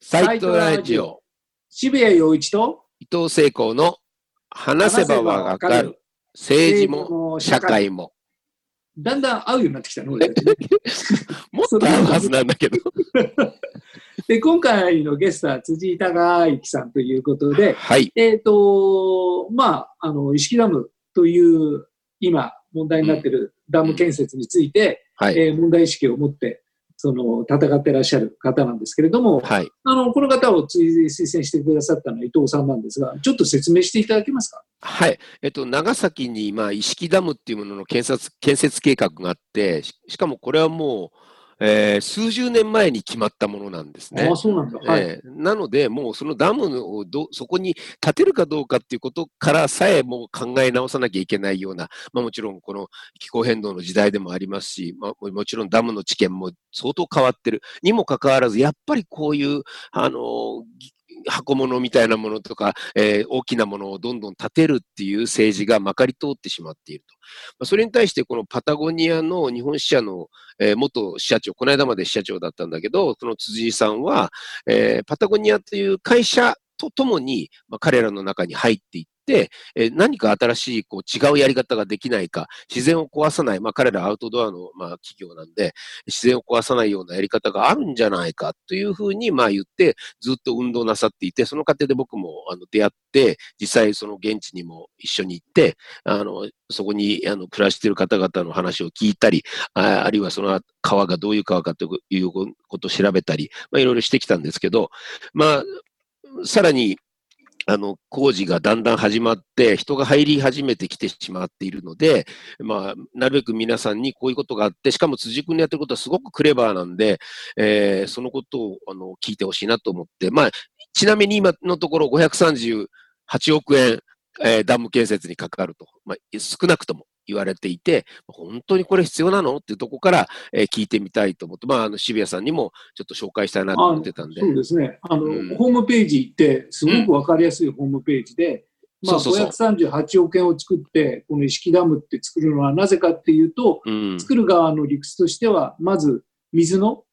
サイトラジオ、渋谷陽一と伊藤聖光の話せばわかる政治も社会も。だんだん合うようになってきたの、もっと合うはずなんだけど。で、今回のゲストは辻孝之さんということで、はい。えっ、と、まあ、あの、石木ダムという今問題になっているダム建設について、はい。えー問題意識を持って、その、戦ってらっしゃる方なんですけれども、はい。あの、この方を追推薦してくださったのは伊藤さんなんですが、ちょっと説明していただけますか？はい。えっと、長崎に、まあ、石木ダムっていうものの建設、建設計画があって、ししかもこれはもう、えー数十年前に決まったものなんですねああ、。そうなんだ。はい。えーなので、もうそのダムをどそこに建てるかどうかっていうことからさえもう考え直さなきゃいけないような、まあ、もちろんこの気候変動の時代でもありますし、まあ、ももちろんダムの知見も相当変わってるにもかかわらず、やっぱりこういう、あのぎ箱物みたいなものとか、えー大きなものをどんどん建てるっていう政治がまかり通ってしまっていると。まあそれに対して、このパタゴニアの日本支社の、えー元支社長、この間まで支社長だったんだけど、その辻井さんは、えーパタゴニアという会社とともに、まあ、彼らの中に入っていって、え何か新しいこう違うやり方ができないか、自然を壊さない、まあ、彼らアウトドアの、まあ、企業なんで、自然を壊さないようなやり方があるんじゃないかというふうに、まあ、言って、ずっと運動なさっていて、その過程で僕もあの出会って、実際その現地にも一緒に行って、あのそこにあの暮らしている方々の話を聞いたり、ああるいはその川がどういう川かということを調べたり、まあ、いろいろしてきたんですけど、まあ、さらに、あの、工事がだんだん始まって、人が入り始めてきてしまっているので、まあ、なるべく皆さんにこういうことがあって、しかも辻君のやってることはすごくクレバーなんで、えーそのことをあの聞いてほしいなと思って、まあ、ちなみに今のところ538億円、えーダム建設にかかると、まあ、少なくとも。言われていて、本当にこれ必要なの？っていうところから、えー聞いてみたいと思って、まあ、あの渋谷さんにもちょっと紹介したいなと思ってたんで。そうですね。あの、うんホームページ行って、すごくわかりやすいホームページで、まあ、そうそうそう538億円を作って、この石木ダムって作るのはなぜかっていうと、うん作る側の理屈としては、まず水の、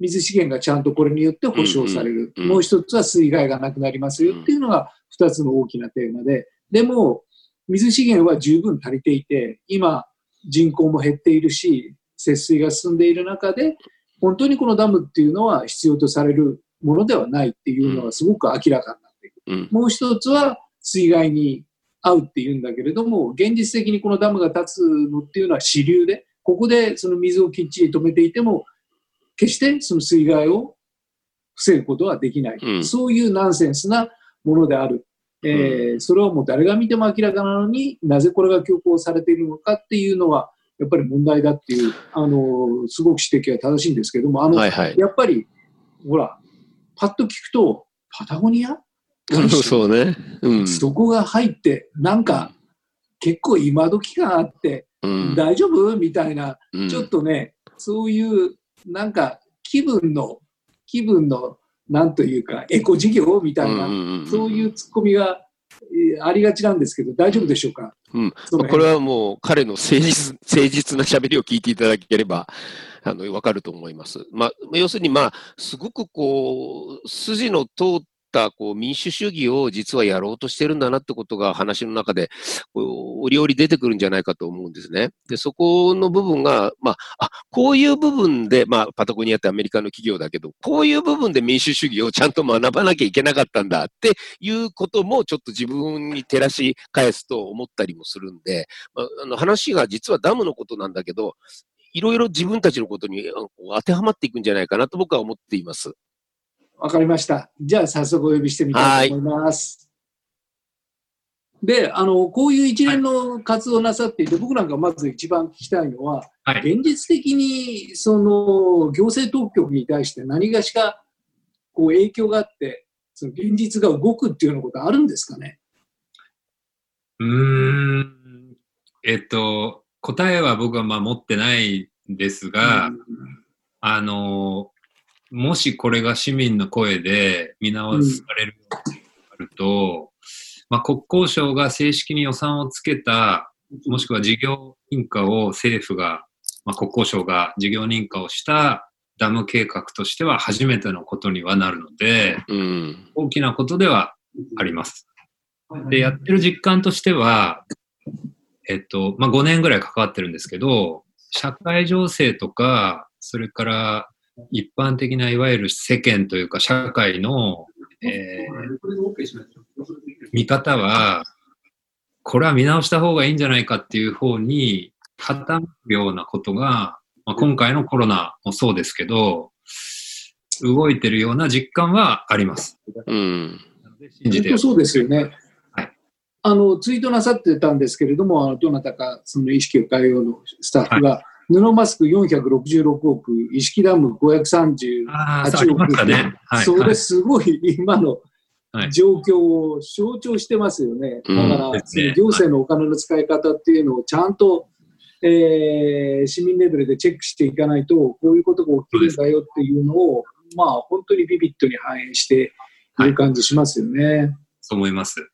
水資源がちゃんとこれによって保証される。うんうんもう一つは水害がなくなりますよっていうのが二つの大きなテーマで、でも、水資源は十分足りていて、今、人口も減っているし、節水が進んでいる中で、本当にこのダムっていうのは必要とされるものではないっていうのがすごく明らかになっている。うんもう一つは水害に合うっていうんだけれども、現実的にこのダムが立つのっていうのは支流で、ここでその水をきっちり止めていても、決してその水害を防ぐことはできない。うんそういうナンセンスなものである。えーそれはもう誰が見ても明らかなのになぜこれが強行されているのかっていうのは、やっぱり問題だっていう、あの、すごく指摘は正しいんですけども、あの、はいはい。やっぱり、ほら、パッと聞くと、パタゴニア？そうね。うん。そこが入って、なんか、結構今時感あって、うん大丈夫？みたいな、うんちょっとね、そういう、なんか、気分の、気分の、なんというか、エコ事業みたいな、そういうツッコミが、えーありがちなんですけど、大丈夫でしょうか、うん。これはもう彼の誠実 誠実な喋りを聞いていただければ、あの、わかると思います。まあ、要するに、まあ、すごくこう、筋の通ったこう民主主義を実はやろうとしてるんだなってことが話の中で、折々出てくるんじゃないかと思うんですね。で、そこの部分が、まあ、あ、こういう部分で、まあ、パタゴニアってアメリカの企業だけど、こういう部分で民主主義をちゃんと学ばなきゃいけなかったんだっていうこともちょっと自分に照らし返すと思ったりもするんで、まあ、あの話が実はダムのことなんだけど、いろいろ自分たちのことに当てはまっていくんじゃないかなと僕は思っています。わかりました。じゃあ、早速お呼びしてみたいと思います。で、あの、こういう一連の活動をなさっていて、僕なんかまず一番聞きたいのは、はい。現実的に、その、行政当局に対して何がしか、こう、影響があって、その現実が動くっていうようなことあるんですかね？うーん。えっと、答えは僕はまあ持ってないんですが、あの、もしこれが市民の声で見直されるようになると、まあ、国交省が正式に予算をつけた、もしくは事業認可を政府が、まあ、国交省が事業認可をしたダム計画としては初めてのことにはなるので、うん。大きなことではあります。で、やってる実感としては、えっと、まあ、5年ぐらい関わってるんですけど、社会情勢とか、それから一般的ないわゆる世間というか社会の、えー見方は、これは見直した方がいいんじゃないかっていう方に傾くようなことが、まあ、今回のコロナもそうですけど、動いてるような実感はあります。うん。信じて本当そうですよね。はいあの、ツイートなさってたんですけれども、あのどなたか、その意識を変えようのスタッフが、布マスク466億、意識ダム538ああ、そうありましたね。はい。それはいすごい今のはい状況を象徴してますよね。うんだから、ですねその行政のお金の使い方っていうのをちゃんと、えー市民レベルでチェックしていかないと、こういうことが起きるんだよっていうのを、まあ本当にビビッドに反映している感じしますよね。そう思います。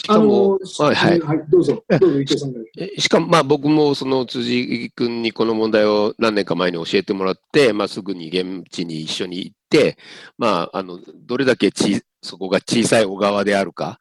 しかも、はいはい。どうぞ、どうぞ、伊藤さんが。えしかも、まあ僕もその辻君にこの問題を何年か前に教えてもらって、まあすぐに現地に一緒に行って、まああの、どれだけちそこが小さい小川であるか、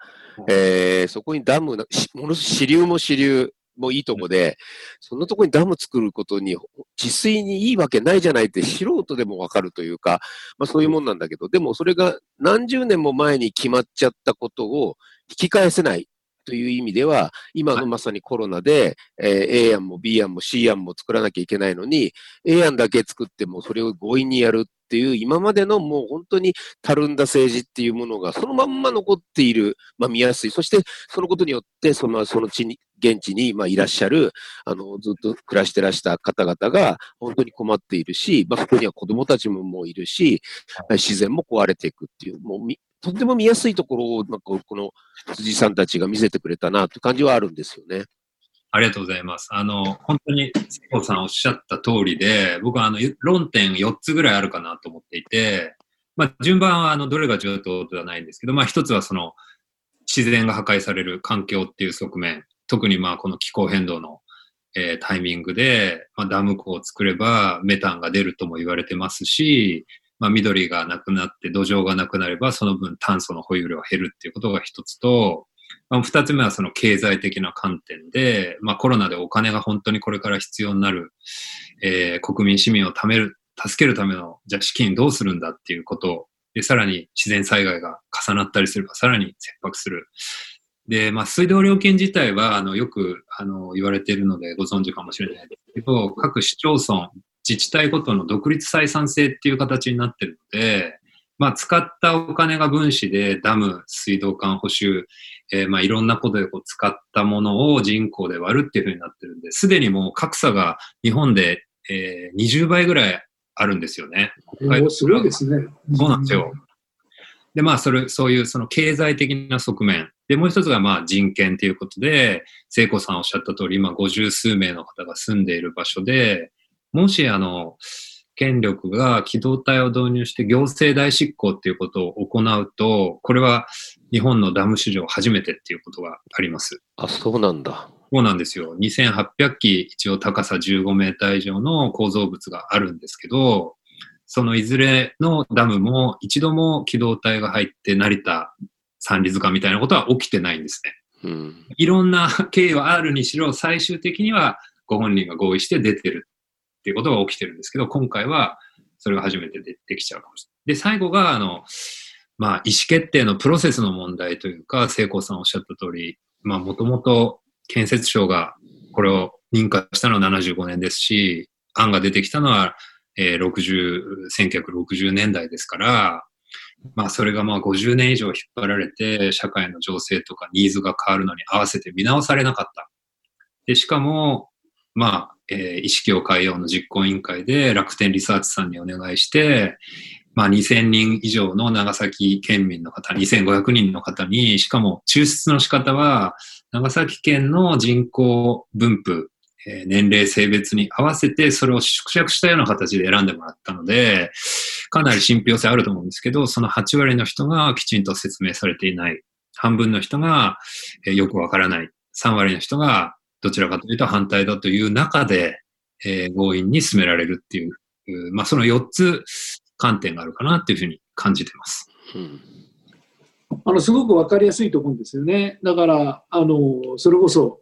えーそこにダムものす支流も支流もいいとこで、そのとこにダム作ることに、治水にいいわけないじゃないって素人でもわかるというか、まあそういうもんなんだけど、でもそれが何十年も前に決まっちゃったことを引き返せないという意味では、今のまさにコロナで、えー A 案も B 案も C 案も作らなきゃいけないのに、A 案だけ作ってもそれを強引にやるっていう、今までのもう本当にたるんだ政治っていうものがそのまんま残っている、まあ見やすい。そしてそのことによって、そのその地に、現地にまあいらっしゃる、あの、ずっと暮らしてらした方々が本当に困っているし、まあそこには子供たちももういるし、自然も壊れていくっていう、もうとても見やすいところを、なんかこの辻さんたちが見せてくれたなという感じはあるんですよね。ありがとうございます。あの、本当に、瀬尾さんおっしゃった通りで、僕はあの、論点4つぐらいあるかなと思っていて、まあ、順番はあの、どれが上等ではないんですけど、まあ、一つはその、自然が破壊される環境っていう側面、特にまあ、この気候変動の、えータイミングで、まあ、ダム湖を作ればメタンが出るとも言われてますし、まあ、緑がなくなって土壌がなくなれば、その分炭素の保有量が減るっていうことが一つと、まあ、二つ目はその経済的な観点で、まあ、コロナでお金が本当にこれから必要になる、えー国民、市民を貯める、助けるための、じゃあ資金どうするんだっていうことで、さらに自然災害が重なったりすれば、さらに切迫する。で、まあ、水道料金自体は、あの、よく、あの、言われているのでご存知かもしれないですけど、各市町村、自治体ごとの独立採算制っていう形になってるので、まあ、使ったお金が分子でダム、水道管補修、えーまあ、いろんなことでこう使ったものを人口で割るっていうふうになってるんで、すでにもう格差が日本で、えー20倍ぐらいあるんですよね。すごいですね。そうなんですよ。で、まあ、それ、そういうその経済的な側面。で、もう一つがまあ人権ということで、聖子さんおっしゃった通り、今50数名の方が住んでいる場所で、もしあの、権力が機動隊を導入して行政代執行っていうことを行うと、これは日本のダム史上初めてっていうことがあります。あ、そうなんだ。そうなんですよ。2800基、一応高さ15メーター以上の構造物があるんですけど、そのいずれのダムも一度も機動隊が入って成田三里塚みたいなことは起きてないんですね。うん。いろんな経緯はあるにしろ、最終的にはご本人が合意して出てるっていうことが起きてるんですけど、今回はそれが初めて出てきちゃうかもしれない。で、最後が、あの、まあ、意思決定のプロセスの問題というか、聖光さんおっしゃった通り、まあ、もともと建設省がこれを認可したのは75年ですし、案が出てきたのは、えー60、1960年代ですから、まあそれがまあ50年以上引っ張られて、社会の情勢とかニーズが変わるのに合わせて見直されなかった。で、しかも、まあ、えー意識を変えようの実行委員会で楽天リサーチさんにお願いして、まあ2000人以上の長崎県民の方、2500人の方に、しかも抽出の仕方は、長崎県の人口分布、えー年齢、性別に合わせて、それを縮尺したような形で選んでもらったので、かなり信憑性あると思うんですけど、その8割の人がきちんと説明されていない。半分の人が、えーよくわからない。3割の人がどちらかというと反対だという中で、えー強引に進められるっていううまあ、その4つ観点があるかなっていうふうに感じてます。うんあの、すごくわかりやすいと思うんですよね。だから、あの、それこそ、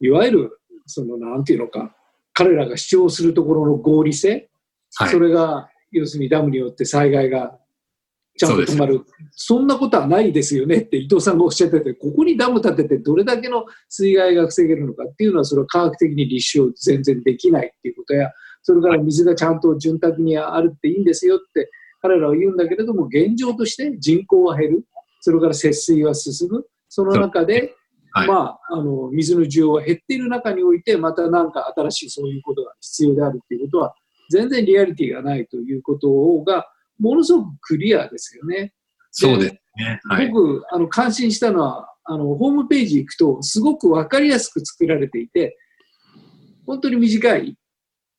いわゆる、その、なんていうのか、彼らが主張するところの合理性、はい、それが、要するにダムによって災害がちゃんと止まる。そんなことはないですよねって伊藤さんがおっしゃってて、ここにダム建ててどれだけの水害が防げるのかっていうのは、それは科学的に立証全然できないっていうことや、それから水がちゃんと潤沢にあるっていいんですよって彼らは言うんだけれども、現状として人口は減る、それから節水は進む、その中で、はい、まあ、あの水の需要は減っている中において、また何か新しいそういうことが必要であるということは、全然リアリティがないということが、ものすごくクリアですよね。そうですね。はい、僕、あの、感心したのは、あの、ホームページ行くと、すごくわかりやすく作られていて、本当に短い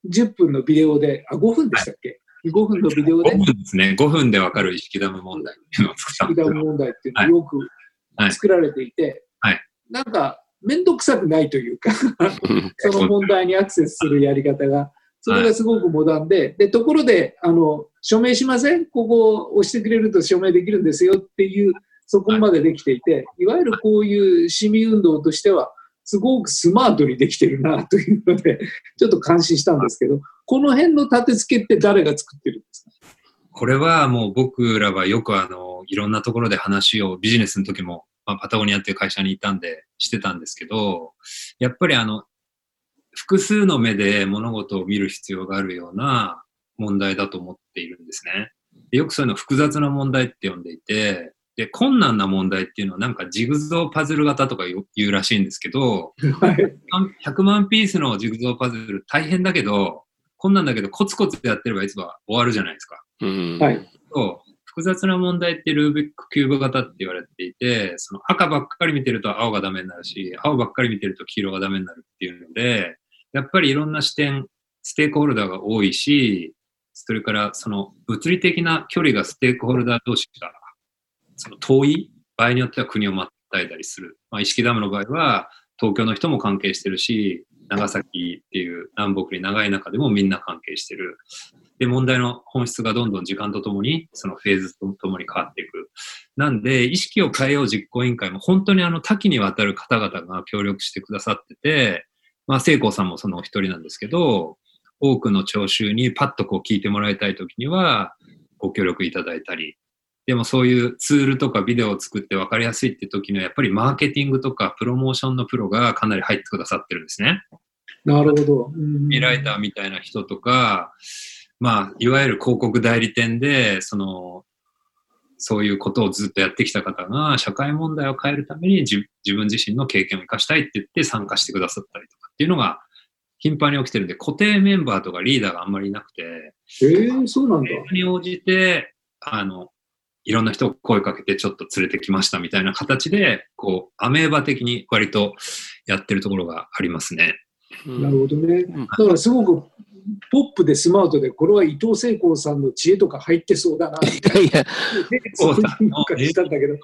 10分のビデオで、あ、5分でしたっけ、はい、?5 分のビデオで？5分ですね。5分でわかる意識ダム問題っていうのを作った意識ダム問題っていうのをよく作られていて、はい、なんか、めんどくさくないというか その問題にアクセスするやり方が、それがすごくモダンで、で、ところで、あの、署名しません？ここを押してくれると署名できるんですよっていう、そこまでできていて、いわゆるこういう市民運動としては、すごくスマートにできてるなというので、ちょっと感心したんですけど、この辺の立て付けって誰が作ってるんですか？これはもう僕らはよくあの、いろんなところで話をビジネスの時も、まあ、パタゴニアっていう会社にいたんでしてたんですけど、やっぱりあの、複数の目で物事を見る必要があるような問題だと思っているんですね。よくそういうの複雑な問題って呼んでいて、で、困難な問題っていうのはなんかジグゾーパズル型とか言うらしいんですけど、100万ピースのジグゾーパズル大変だけど、困難だけどコツコツやってればいつは終わるじゃないですか。はい。複雑な問題ってルービックキューブ型って言われていて、その赤ばっかり見てると青がダメになるし、青ばっかり見てると黄色がダメになるっていうので、やっぱりいろんな視点、ステークホルダーが多いし、それからその物理的な距離がステークホルダー同士がその遠い場合によっては国をまたいだりする。まあ、意識ダムの場合は東京の人も関係してるし、長崎っていう南北に長い中でもみんな関係してる。で、問題の本質がどんどん時間とともに、そのフェーズとともに変わっていく。なんで、意識を変えよう実行委員会も本当にあの多岐にわたる方々が協力してくださってて、まあ、聖光さんもそのお一人なんですけど、多くの聴衆にパッとこう聞いてもらいたいときには、ご協力いただいたり、でもそういうツールとかビデオを作って分かりやすいって時には、やっぱりマーケティングとかプロモーションのプロがかなり入ってくださってるんですね。なるほど。ミライターみたいな人とか、まあ、いわゆる広告代理店で、その、そういうことをずっとやってきた方が、社会問題を変えるために自分自身の経験を生かしたいって言って参加してくださったりとかっていうのが、頻繁に起きてるんで、固定メンバーとかリーダーがあんまりいなくて、えー、そうなんだ。に応じて、あの、いろんな人を声かけてちょっと連れてきましたみたいな形で、こう、アメーバ的に割とやってるところがありますね。なるほどね。だからすごくポップでスマートで、これは伊藤聖光さんの知恵とか入ってそうだな。いやいや、そうしたんだけど。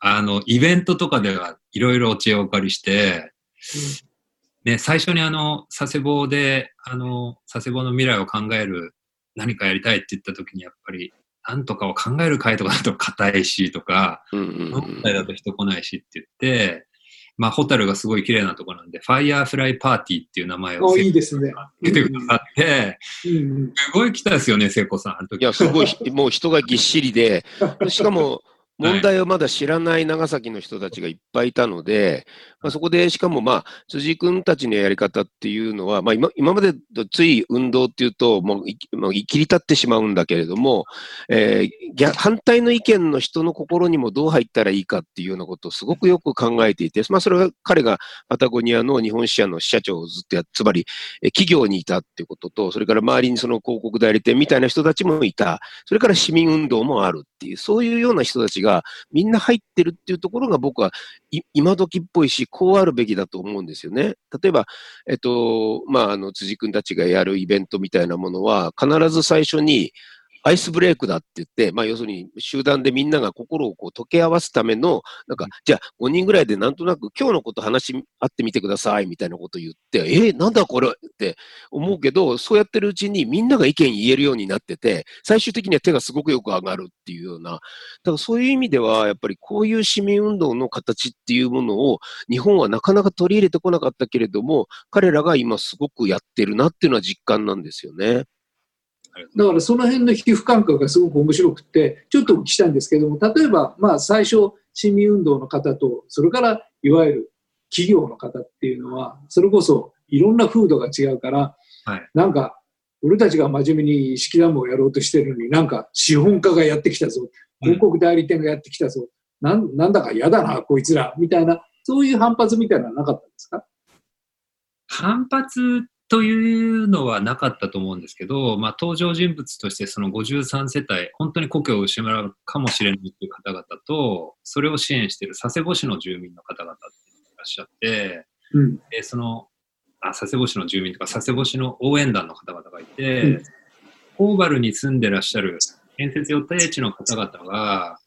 あの、イベントとかではいろいろお知恵をお借りして、うん、ね、最初にあの、佐世保で、あの、佐世保の未来を考える何かやりたいって言った時にやっぱりなんとかを考える会とかだと硬いしとか、問題だと人来ないしって言って、まあ、ホタルがすごい綺麗なとこなんで、ファイヤーフライパーティーっていう名前をいいですね。出てくださって、すごい来たですよね、聖子さん、あの時。いや、すごい、もう人がぎっしりで、しかも、問題をまだ知らない長崎の人たちがいっぱいいたので、まあ、そこでしかも、まあ、辻君たちのやり方っていうのは、まあ今、今までつい運動っていうと、もう、もう切り立ってしまうんだけれども、えー、反対の意見の人の心にもどう入ったらいいかっていうようなことをすごくよく考えていて、まあ、それは彼がパタゴニアの日本支社の支社長をずっとやつまり、企業にいたっていうことと、それから周りにその広告代理店みたいな人たちもいた、それから市民運動もあるっていう、そういうような人たちががみんな入ってるっていうところが僕は今時っぽいし、こうあるべきだと思うんですよね。例えば、えっと、まあ、あの、辻君たちがやるイベントみたいなものは、必ず最初に、アイスブレイクだって言って、まあ、要するに集団でみんなが心をこう溶け合わすための、なんか、じゃあ5人ぐらいでなんとなく今日のこと話し合ってみてくださいみたいなこと言って、えーなんだこれって思うけど、そうやってるうちにみんなが意見言えるようになってて、最終的には手がすごくよく上がるっていうような、だからそういう意味では、やっぱりこういう市民運動の形っていうものを日本はなかなか取り入れてこなかったけれども、彼らが今すごくやってるなっていうのは実感なんですよね。だからその辺の皮膚感覚がすごく面白くて、ちょっとお聞きしたいんですけども、例えば、まあ最初、市民運動の方と、それからいわゆる企業の方っていうのは、それこそいろんな風土が違うから、はい。なんか、俺たちが真面目に式ダムをやろうとしてるのに、なんか資本家がやってきたぞ、広告代理店がやってきたぞ、なんなんだか嫌だな、こいつら、みたいな、そういう反発みたいなのはなかったんですか？反発というのはなかったと思うんですけど、まあ、登場人物としてその53世帯、本当に故郷を失うかもしれないという方々と、それを支援している佐世保市の住民の方々っていらっしゃって、うん。でそのあ佐世保市の住民とか佐世保市の応援団の方々がいて、うんオーバルに住んでらっしゃる建設予定地の方々が、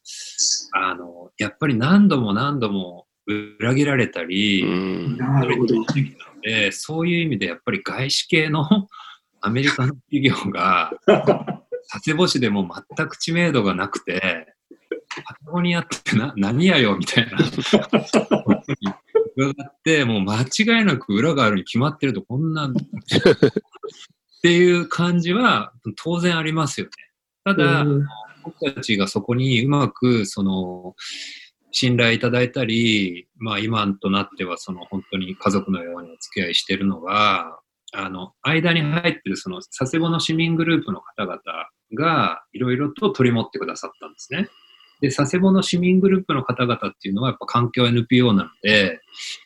あの、やっぱり何度も何度も裏切られたり、うんなるほど。で、そういう意味でやっぱり外資系の アメリカの企業が、佐世保市でも全く知名度がなくて、パタゴニアってな何やよみたいな。伺って、もう間違いなく裏があるに決まってると、こんな、っていう感じは当然ありますよね。ただ、うん僕たちがそこにうまく、その、信頼いただいたり、まあ今となってはその本当に家族のようにお付き合いしてるのが、あの、間に入ってるその佐世保の市民グループの方々がいろいろと取り持ってくださったんですね。で、佐世保の市民グループの方々っていうのはやっぱ環境 NPO なので、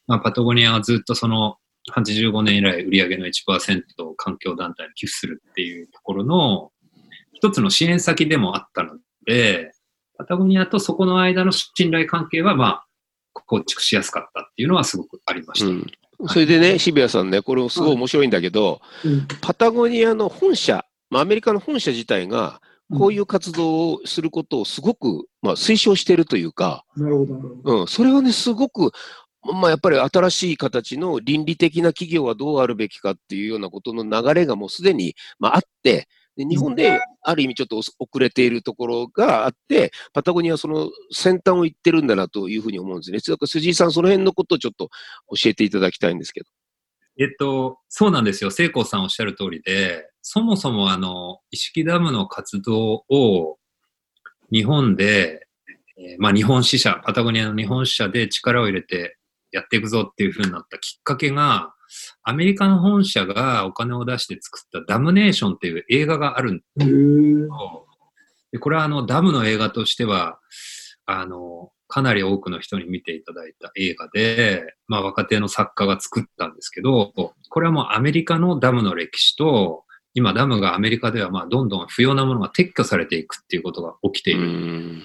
まあパタゴニアはずっとその85年以来売上の1%を環境団体に寄付するっていうところの一つの支援先でもあったので、パタゴニアとそこの間の信頼関係は、まあ、構築しやすかったっていうのはすごくありました。うん、それでね、渋谷さんね、これすごい面白いんだけど、うん。パタゴニアの本社、まあ、アメリカの本社自体が、こういう活動をすることをすごく、まあ、推奨しているというか、なるほど。うん、それはね、すごく、まあ、やっぱり新しい形の倫理的な企業はどうあるべきかっていうようなことの流れがもうすでに、まあ、あって、で日本である意味ちょっと遅れているところがあって、パタゴニアはその先端を行ってるんだなというふうに思うんですね。だから辻井さん、その辺のことをちょっと教えていただきたいんですけど。えっと、そうなんですよ。聖光さんおっしゃる通りで、そもそもあの、意識ダムの活動を日本で、えーまあ日本支社、パタゴニアの日本支社で力を入れてやっていくぞっていう風になったきっかけが、アメリカの本社がお金を出して作ったダムネーションっていう映画があるんですこれはあのダムの映画としては、あの、かなり多くの人に見ていただいた映画で、まあ若手の作家が作ったんですけど、これはもうアメリカのダムの歴史と、今ダムがアメリカではまあどんどん不要なものが撤去されていくっていうことが起きていうる。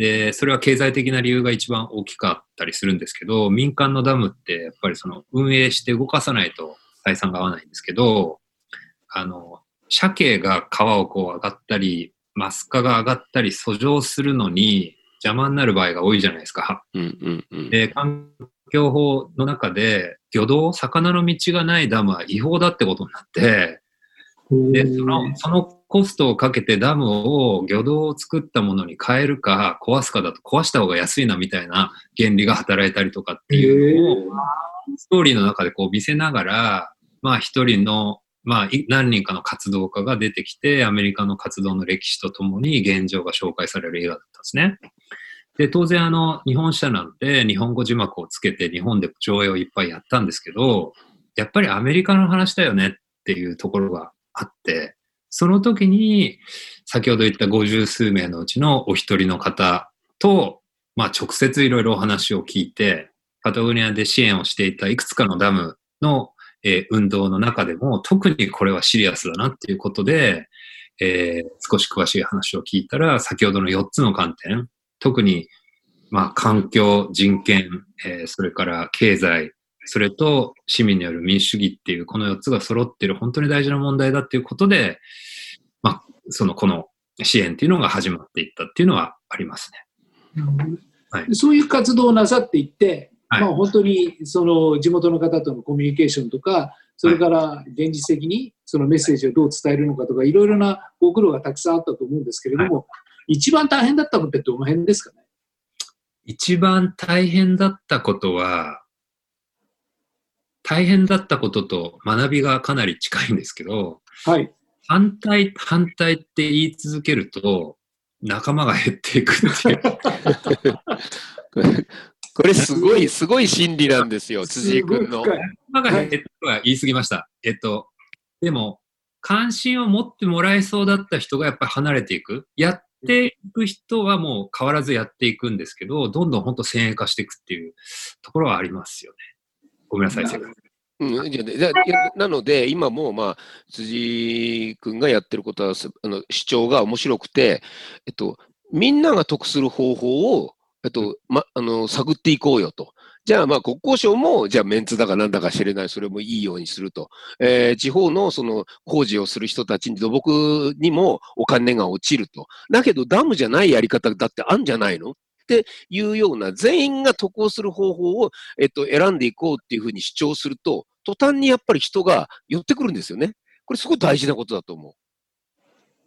ん。で、それは経済的な理由が一番大きかったりするんですけど、民間のダムってやっぱりその運営して動かさないと採算が合わないんですけど、あの、鮭が川をこう上がったり、マスカが上がったり遡上するのに邪魔になる場合が多いじゃないですか。うんうんうん。で、環境法の中で魚道、魚の道がないダムは違法だってことになって、で、その、そのコストをかけてダムを魚道を作ったものに変えるか壊すかだと壊した方が安いなみたいな原理が働いたりとかっていうのをストーリーの中でこう見せながら、まあ一人の、まあい何人かの活動家が出てきてアメリカの活動の歴史とともに現状が紹介される映画だったんですね。で、当然あの日本社なんで日本語字幕をつけて日本で上映をいっぱいやったんですけど、やっぱりアメリカの話だよねっていうところがあって、その時に、先ほど言った五十数名のうちのお一人の方と、まあ直接いろいろお話を聞いて、パタゴニアで支援をしていたいくつかのダムの、えー運動の中でも、特にこれはシリアスだなっていうことで、えー少し詳しい話を聞いたら、先ほどの4つの観点、特に、まあ環境、人権、えーそれから経済、それと市民による民主主義っていうこの4つが揃っている本当に大事な問題だっていうことで、まあ、その、この支援っていうのが始まっていったっていうのはありますね。はい、そういう活動をなさっていって、はい。まあ本当にその地元の方とのコミュニケーションとか、それから現実的にそのメッセージをどう伝えるのかとか、いろいろなご苦労がたくさんあったと思うんですけれども、一番大変だったのってどの辺ですかね？一番大変だったことは、大変だったことと学びがかなり近いんですけど、はい。反対、反対って言い続けると、仲間が減っていくっていう。これすごい、すごい心理なんですよ、辻井君の仲間が減っては言い過ぎました。えっと、でも、関心を持ってもらえそうだった人がやっぱり離れていく。やっていく人はもう変わらずやっていくんですけど、どんどん本当先鋭化していくっていうところはありますよね。ごめんなさい、正解。うん、じゃじゃなので、今も、まあ、辻君がやってることは、すあの主張が面白くて、えっと、みんなが得する方法を、えっと、ま、あの、探っていこうよと。じゃあ、まあ、国交省も、じゃあ、メンツだかなんだか知れない、それもいいようにすると。えー地方の、その、工事をする人たちに、土木にもお金が落ちると。だけど、ダムじゃないやり方だってあるんじゃないのっていうような、全員が渡航する方法を、えっと、選んでいこうっていうふうに主張すると、途端にやっぱり人が寄ってくるんですよね。これすごい大事なことだと思う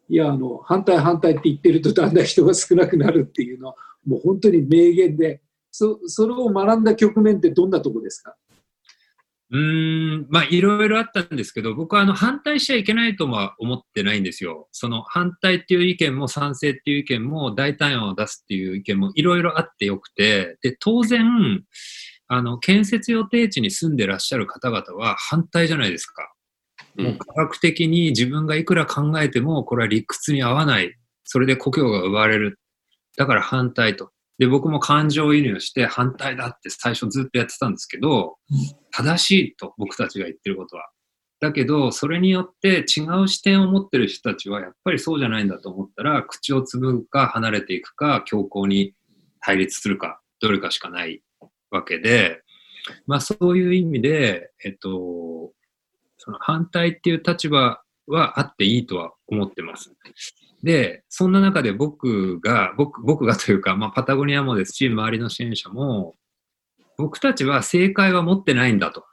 いや、あの、反対反対って言ってるとだんだん人が少なくなるっていうのは、もう本当に名言で、そそれを学んだ局面ってどんなとこですか？うーん、まあいろいろあったんですけど、僕はあの反対しちゃいけないとは思ってないんですよ。その反対っていう意見も賛成っていう意見も大胆案を出すっていう意見もいろいろあってよくて、で、当然、あの、建設予定地に住んでらっしゃる方々は反対じゃないですか。う。もう科学的に自分がいくら考えてもこれは理屈に合わない。それで故郷が奪われる。だから反対と。で、僕も感情移入して反対だって最初ずっとやってたんですけど、正しいと僕たちが言ってることは。だけど、それによって違う視点を持ってる人たちはやっぱりそうじゃないんだと思ったら、口をつぶぐか離れていくか、強硬に対立するか、どれかしかないわけで、まあそういう意味で、えっと、その反対っていう立場はあっていいとは思ってます。で、そんな中で僕が、僕、僕がというか、まあパタゴニアもですし、周りの支援者も、僕たちは正解は持ってないんだと。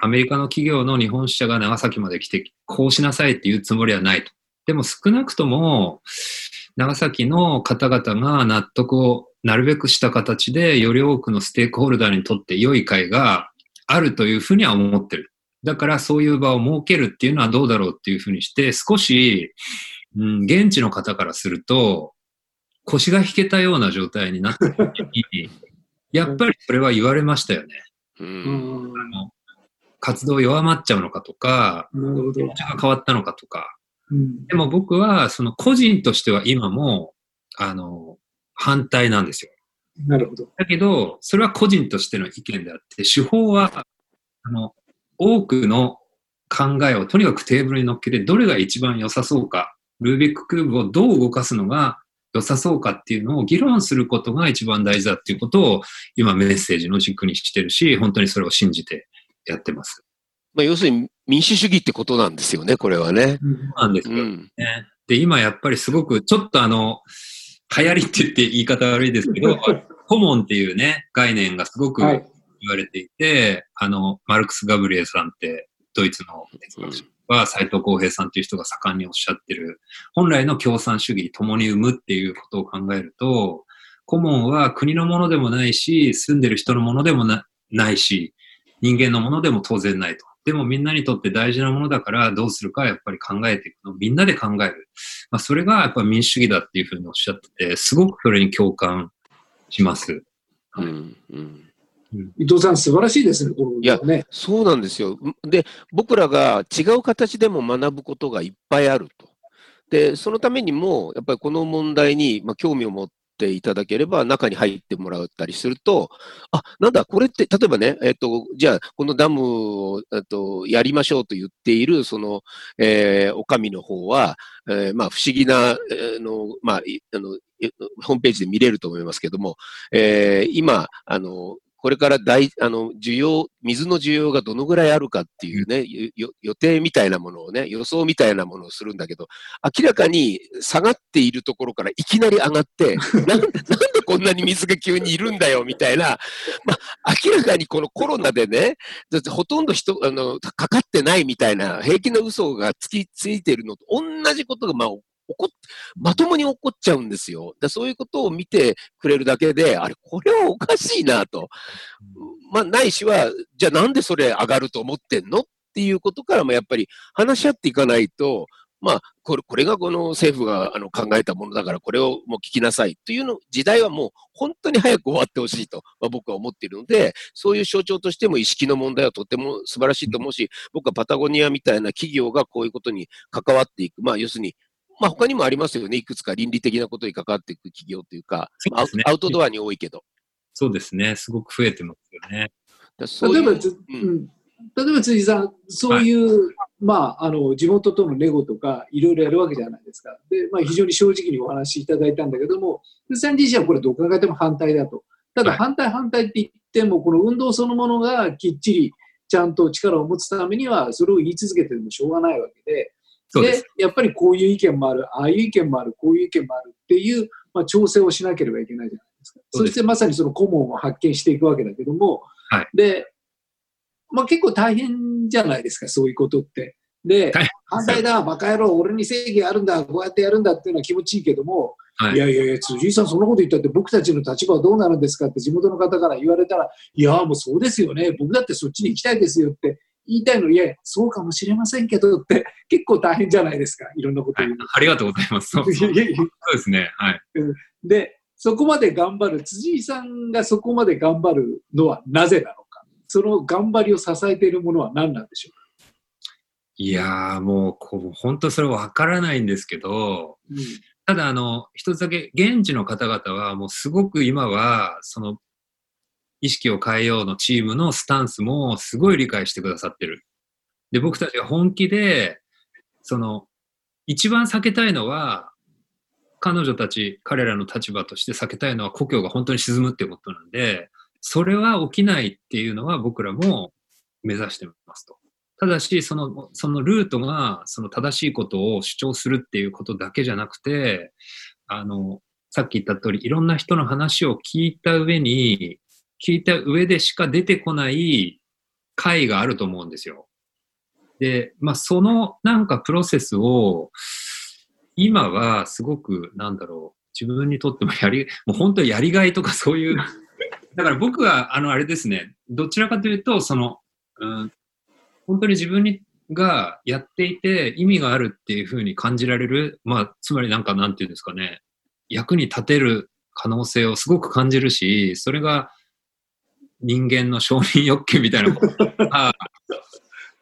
アメリカの企業の日本支社が長崎まで来て、こうしなさいっていうつもりはないと。でも少なくとも、長崎の方々が納得をなるべくした形で、より多くのステークホルダーにとって良い会があるというふうには思ってる。だからそういう場を設けるっていうのはどうだろうっていうふうにして、少し、うん、現地の方からすると、腰が引けたような状態になった時に、やっぱりそれは言われましたよね。う。うんん。あの活動弱まっちゃうのかとか、気。持ちが変わったのかとか。うんでも僕は、その個人としては今も、あの、反対なんですよ。なるほど。だけど、それは個人としての意見であって、手法は、あの、多くの考えをとにかくテーブルに乗っけて、どれが一番良さそうか、ルービックキューブをどう動かすのが良さそうかっていうのを議論することが一番大事だっていうことを、今メッセージの軸にしてるし、本当にそれを信じてやってます。まあ、要するに民主主義ってことなんですよね、これはね。うなんですよ。うん。ね。で、今やっぱりすごく、ちょっとあの、流行りって言って言い方悪いですけど、コモンっていうね、概念がすごく言はい。われていて、あの、マルクス・ガブリエルさんって、ドイツの哲学者は、斎藤浩平さんっていう人が盛んにおっしゃってる、本来の共産主義共に生むっていうことを考えると、コモンは国のものでもないし、住んでる人のものでもないし、人間のものでも当然ないと。でもみんなにとって大事なものだからどうするかやっぱり考えていくの。みんなで考える。まあ、それがやっぱ民主主義だっていうふうにおっしゃってて、すごくそれに共感します。うん。伊藤さん、素晴らしいですね、この運動ね。そうなんですよ。で、僕らが違う形でも学ぶことがいっぱいあると。で、そのためにも、やっぱりこの問題に、まあ、興味を持っていただければ、中に入ってもらったりすると、あ、なんだ、これって、例えばね、えっと、じゃあ、このダムを、えっと、やりましょうと言っている、その、えー、お上の方は、えーまあ、不思議な、えーの、まあ、あの、ホームページで見れると思いますけども、えー今、あの、これから大、あの、需要、水の需要がどのぐらいあるかっていうね、予定みたいなものをね、予想みたいなものをするんだけど、明らかに下がっているところからいきなり上がって、なんでこんなに水が急にいるんだよ、みたいな、まあ、明らかにこのコロナでね、だってほとんど人、あの、かかってないみたいな、平気な嘘がつきついてるのと同じことが、まあ、起こまともに起こっちゃうんですよ。だそういうことを見てくれるだけで、あれ、これはおかしいなと。まあ、ないしは、じゃあなんでそれ上がると思ってんのっていうことからもやっぱり話し合っていかないと、まあ、これ、これがこの政府があの考えたものだから、これをもう聞きなさいというの、時代はもう本当に早く終わってほしいと、まあ、僕は思っているので、そういう象徴としても意識の問題はとても素晴らしいと思うし、僕はパタゴニアみたいな企業がこういうことに関わっていく、まあ、要するにまあ他にもありますよね。いくつか倫理的なことに関わっていく企業というか、うね、アウトドアに多いけど。そうですね。すごく増えてますよね。例えば、うん、例えば辻さん、そういう、はい、まあ、あの、地元とのレゴとか、いろいろやるわけじゃないですか。で、まあ、非常に正直にお話しいただいたんだけども、辻さん自身はこれどう考えても反対だと。ただ、反対反対って言っても、この運動そのものがきっちりちゃんと力を持つためには、それを言い続けてもしょうがないわけで、でやっぱりこういう意見もある、ああいう意見もある、こういう意見もあるっていう、まあ、調整をしなければいけないじゃないですか。そしてまさにその顧問を発見していくわけだけども、はい、で、まあ、結構大変じゃないですか、そういうことって。で、反対だ、バカ野郎、俺に正義あるんだ、こうやってやるんだっていうのは気持ちいいけども、はい、いやいやいや、辻井さん、そんなこと言ったって僕たちの立場はどうなるんですかって地元の方から言われたら、いや、もうそうですよね、僕だってそっちに行きたいですよって言いたいの、いや、そうかもしれませんけどって 結構大変じゃないですか、いろんなこと言う、はい、ありがとうございます。そうそうそうですね。はい。で、そこまで頑張る、辻井さんがそこまで頑張るのはなぜなのか、その頑張りを支えているものは何なんでしょうか？いやー、もうこう、本当それわからないんですけど、うん、ただ、あの、一つだけ、現地の方々は、もうすごく今は、その、意識を変えようのチームのスタンスもすごい理解してくださってる。で、僕たちが本気で、その、一番避けたいのは、彼女たち、彼らの立場として避けたいのは故郷が本当に沈むっていうことなんで、それは起きないっていうのは僕らも目指してますと。ただし、その、そのルートが、その正しいことを主張するっていうことだけじゃなくて、あの、さっき言った通り、いろんな人の話を聞いた上に、聞いた上でしか出てこない回があると思うんですよ。で、まあ、そのなんかプロセスを、今はすごく、なんだろう、自分にとってもやり、もう本当にやりがいとかそういう、だから僕は、あの、あれですね、どちらかというと、その、うん、本当に自分にがやっていて意味があるっていうふうに感じられる、まあ、つまりなんかなんていうんですかね、役に立てる可能性をすごく感じるし、それが人間の承認欲求みたいなことが、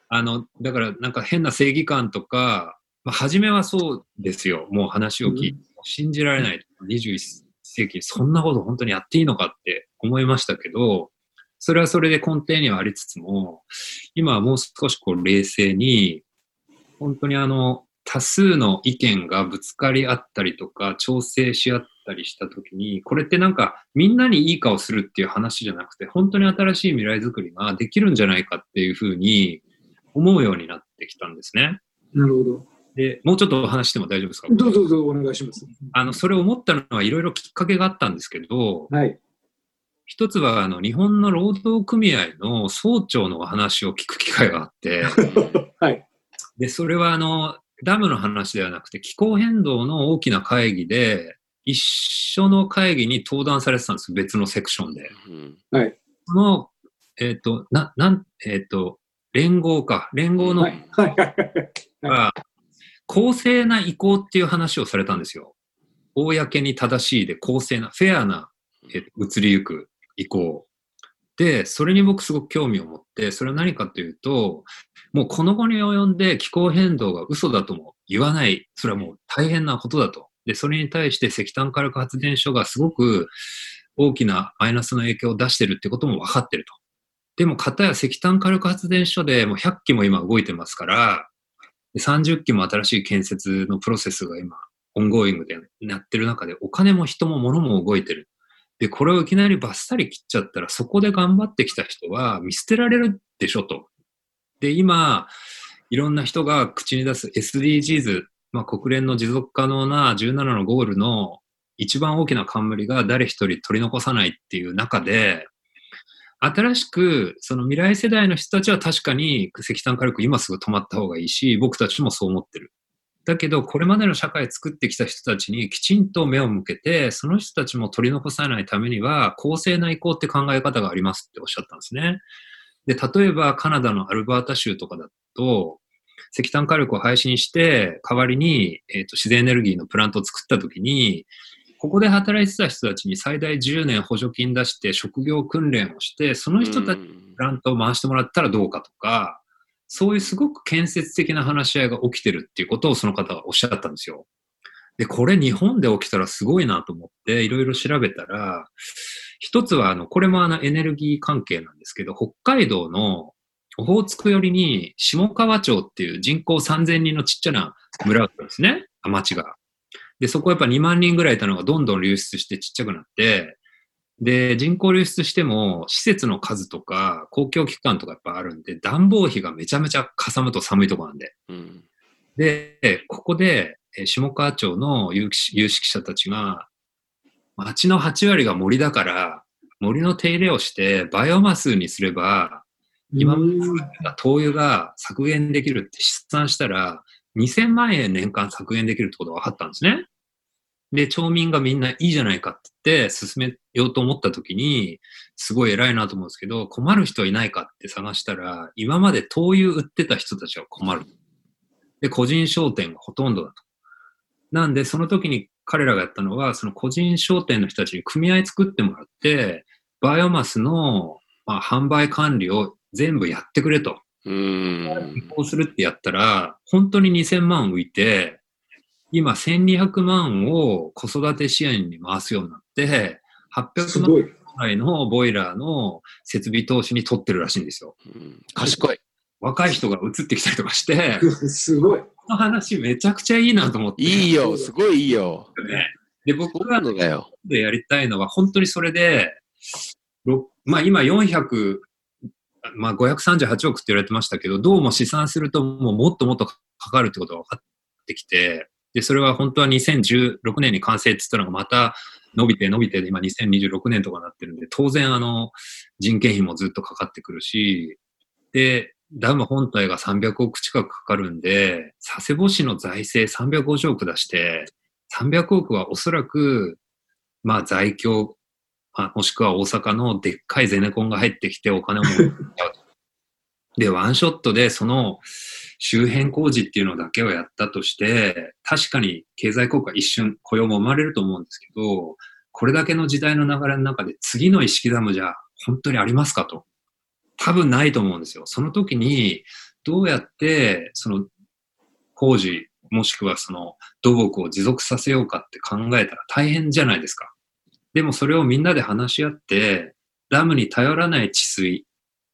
あの、だからなんか変な正義感とか、まあ、初めはそうですよ。もう話を聞いて、信じられない。21世紀、そんなこと本当にやっていいのかって思いましたけど、それはそれで根底にはありつつも、今はもう少しこう冷静に、本当にあの、多数の意見がぶつかり合ったりとか、調整し合ったりしたときに、これってなんかみんなにいい顔するっていう話じゃなくて、本当に新しい未来づくりができるんじゃないかっていうふうに思うようになってきたんですね。なるほど。で、もうちょっとお話しても大丈夫ですか？どうぞどうぞお願いします。あの、それを思ったのはいろいろきっかけがあったんですけど、はい。一つは、あの、日本の労働組合の総長のお話を聞く機会があって、はい。で、それは、あの、ダムの話ではなくて、気候変動の大きな会議で、一緒の会議に登壇されてたんです、別のセクションで。はい。その、えっ、ー、と、な、なん、えっ、ー、と、連合か、連合の、はい、はい、はい。公正な移行っていう話をされたんですよ。公に正しいで公正な、フェアな、えー、移りゆく移行。で、それに僕すごく興味を持って、それは何かというと、もうこの期に及んで気候変動が嘘だとも言わない、それはもう大変なことだと。で、それに対して石炭火力発電所がすごく大きなマイナスの影響を出してるってことも分かってると。でも、かたや石炭火力発電所でもう100機も今動いてますから、30機も新しい建設のプロセスが今、 ongoing でやってる中で、お金も人も物も動いてる。で、これをいきなりバッサリ切っちゃったら、そこで頑張ってきた人は見捨てられるでしょと。で、今、いろんな人が口に出す SDGs、まあ、国連の持続可能な17のゴールの一番大きな冠が誰一人取り残さないっていう中で、新しく、その未来世代の人たちは確かに石炭火力今すぐ止まった方がいいし、僕たちもそう思ってる。だけど、これまでの社会作ってきた人たちにきちんと目を向けて、その人たちも取り残さないためには、公正な移行って考え方がありますっておっしゃったんですね。で、例えばカナダのアルバータ州とかだと、石炭火力を配信して、代わりに、えーと、自然エネルギーのプラントを作った時に、ここで働いてた人たちに最大10年補助金出して職業訓練をして、その人たちにプラントを回してもらったらどうかとか、そういうすごく建設的な話し合いが起きてるっていうことをその方がおっしゃったんですよ。で、これ日本で起きたらすごいなと思っていろいろ調べたら、一つはあの、これもあのエネルギー関係なんですけど、北海道のオホーツク寄りに下川町っていう人口3000人のちっちゃな村がですね。町が。で、そこやっぱ2万人ぐらいいたのがどんどん流出してちっちゃくなって、で、人口流出しても、施設の数とか、公共機関とかやっぱあるんで、暖房費がめちゃめちゃかさむと寒いとこなんで。うん、で、ここで、下川町の有識者たちが、町の8割が森だから、森の手入れをしてバイオマスにすれば、今まで灯油が削減できるって試算したら、2000万円年間削減できるってことが分かったんですね。で、町民がみんないいじゃないかって言って進めようと思った時に、すごい偉いなと思うんですけど、困る人いないかって探したら、今まで灯油売ってた人たちは困る。で、個人商店がほとんどだと。なんで、その時に彼らがやったのは、その個人商店の人たちに組合作ってもらって、バイオマスの、まあ、販売管理を全部やってくれと。うん。移行するってやったら、本当に2000万浮いて、今1200万を子育て支援に回すようになって、800万ぐらいのボイラーの設備投資に取ってるらしいんですよ。うん、賢い。若い人が移ってきたりとかして、すごい。この話めちゃくちゃいいなと思って。いいよ、すごいいいよ。ね、で、僕がでやりたいのは本当にそれで、まあ今400、まあ538億って言われてましたけど、どうも試算するともうもっともっとかかるってことが分かってきて、で、それは本当は2016年に完成って言ったのがまた伸びて伸びて、今2026年とかになってるんで、当然あの、人件費もずっとかかってくるし、で、ダム本体が300億近くかかるんで、佐世保市の財政350億出して、300億はおそらく、まあ在京、もしくは大阪のでっかいゼネコンが入ってきてお金を持って で、ワンショットでその周辺工事っていうのだけをやったとして、確かに経済効果一瞬雇用も生まれると思うんですけど、これだけの時代の流れの中で次の意識ダムじゃ本当にありますかと。多分ないと思うんですよ。その時にどうやってその工事もしくはその土木を持続させようかって考えたら大変じゃないですか。でもそれをみんなで話し合って、ダムに頼らない治水、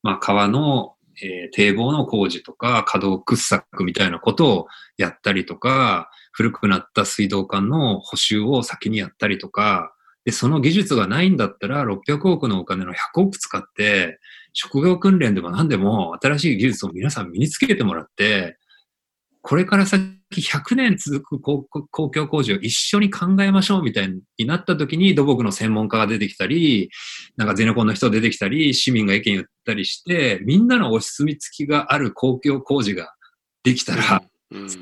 まあ川のえー、堤防の工事とか、可動掘削みたいなことをやったりとか、古くなった水道管の補修を先にやったりとか、で、その技術がないんだったら、600億のお金の100億使って、職業訓練でも何でも新しい技術を皆さん身につけてもらって、これから先100年続く公共工事を一緒に考えましょうみたいになった時に土木の専門家が出てきたり、なんかゼネコンの人出てきたり、市民が意見言ったりして、みんなのお墨付きがある公共工事ができたら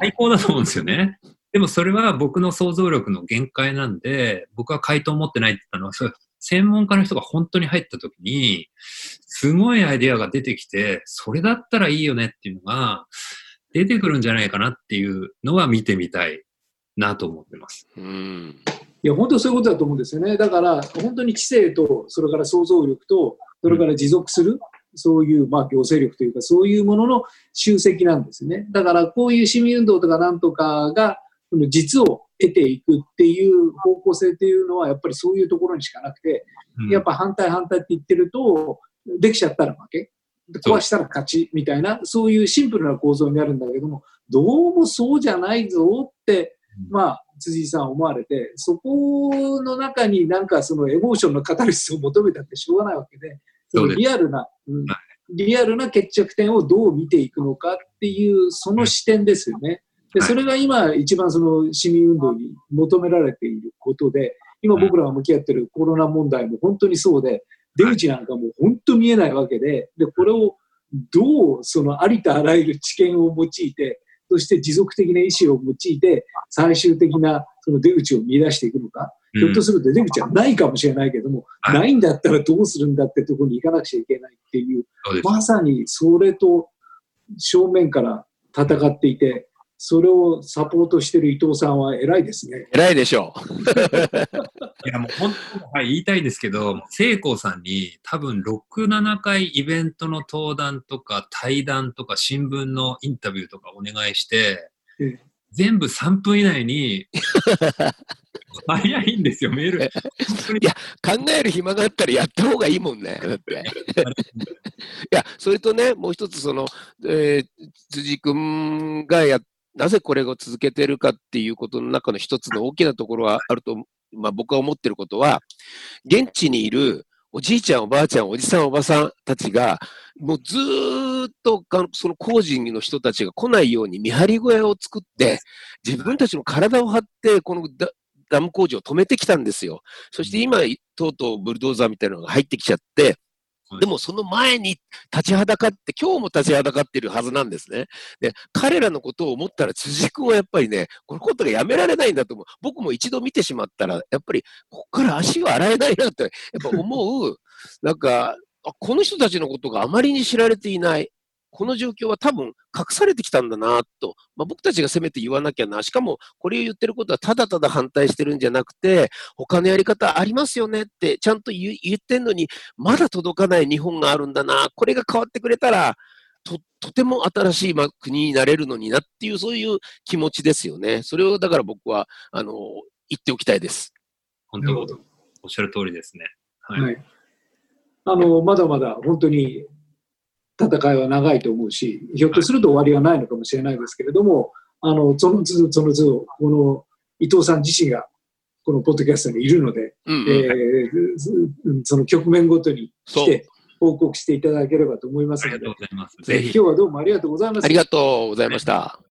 最高だと思うんですよね。でもそれは僕の想像力の限界なんで、僕は回答を持ってないって言ったのは、それ専門家の人が本当に入った時に、すごいアイデアが出てきて、それだったらいいよねっていうのが、出てくるんじゃないかなっていうのは見てみたいなと思ってます。うんいや、本当そういうことだと思うんですよね。だから、本当に知性と、それから想像力と、それから持続する、うん、そういう、まあ、行政力というか、そういうものの集積なんですね。だから、こういう市民運動とかなんとかが、実を得ていくっていう方向性っていうのは、やっぱりそういうところにしかなくて、うん、やっぱ反対反対って言ってると、できちゃったら負け。壊したら勝ちみたいな、そういうシンプルな構造になるんだけども、どうもそうじゃないぞって、まあ、辻井さん思われて、そこの中になんかそのエモーションのカタルシスを求めたってしょうがないわけで、そのリアルな、うん、リアルな決着点をどう見ていくのかっていう、その視点ですよね。で、それが今一番その市民運動に求められていることで、今僕らが向き合っているコロナ問題も本当にそうで、出口なんかも本当見えないわけで、で、これをどうそのありとあらゆる知見を用いて、そして持続的な意思を用いて、最終的なその出口を見出していくのか、ひょっとすると出口はないかもしれないけども、ないんだったらどうするんだってところに行かなくちゃいけないっていう、まさにそれと正面から戦っていて、それをサポートしてる伊藤さんは偉いですね。偉いでしょう。いや、もう本当に、はい、言いたいですけど、聖光さんに多分6、7回イベントの登壇とか対談とか新聞のインタビューとかお願いして、全部3分以内に早いんですよ、メール。いや、考える暇があったらやった方がいいもんね。だって。いや、それとね、もう一つ、その、えー、辻君がや、なぜこれを続けてるかっていうことの中の一つの大きなところはあると、まあ僕は思ってることは、現地にいるおじいちゃん、おばあちゃん、おじさん、おばさんたちが、もうずっとその工事の人たちが来ないように見張り小屋を作って、自分たちの体を張って、このダム工事を止めてきたんですよ。そして今、とうとうブルドーザーみたいなのが入ってきちゃって、でもその前に立ちはだかって、今日も立ちはだかっているはずなんですね。で、彼らのことを思ったら辻君はやっぱりね、このことがやめられないんだと思う。僕も一度見てしまったら、やっぱりここから足を洗えないなって、やっぱ思う。なんか、この人たちのことがあまりに知られていない。この状況は多分隠されてきたんだなと、まあ、僕たちがせめて言わなきゃな、しかもこれを言ってることはただただ反対してるんじゃなくて、他のやり方ありますよねってちゃんと言ってんのに、まだ届かない日本があるんだな、これが変わってくれたら、ととても新しい国になれるのになっていう、そういう気持ちですよね。それをだから僕はあの言っておきたいです。本当、おっしゃる通りですね。はい、はいあのまだまだ本当に戦いは長いと思うし、ひょっとすると終わりはないのかもしれないですけれども、あの、その都度その都度、この伊藤さん自身がこのポッドキャストにいるので、うんうん、えー、その局面ごとに来て報告していただければと思いますので、ぜひ今日はどうもありがとうございました。ありがとうございました。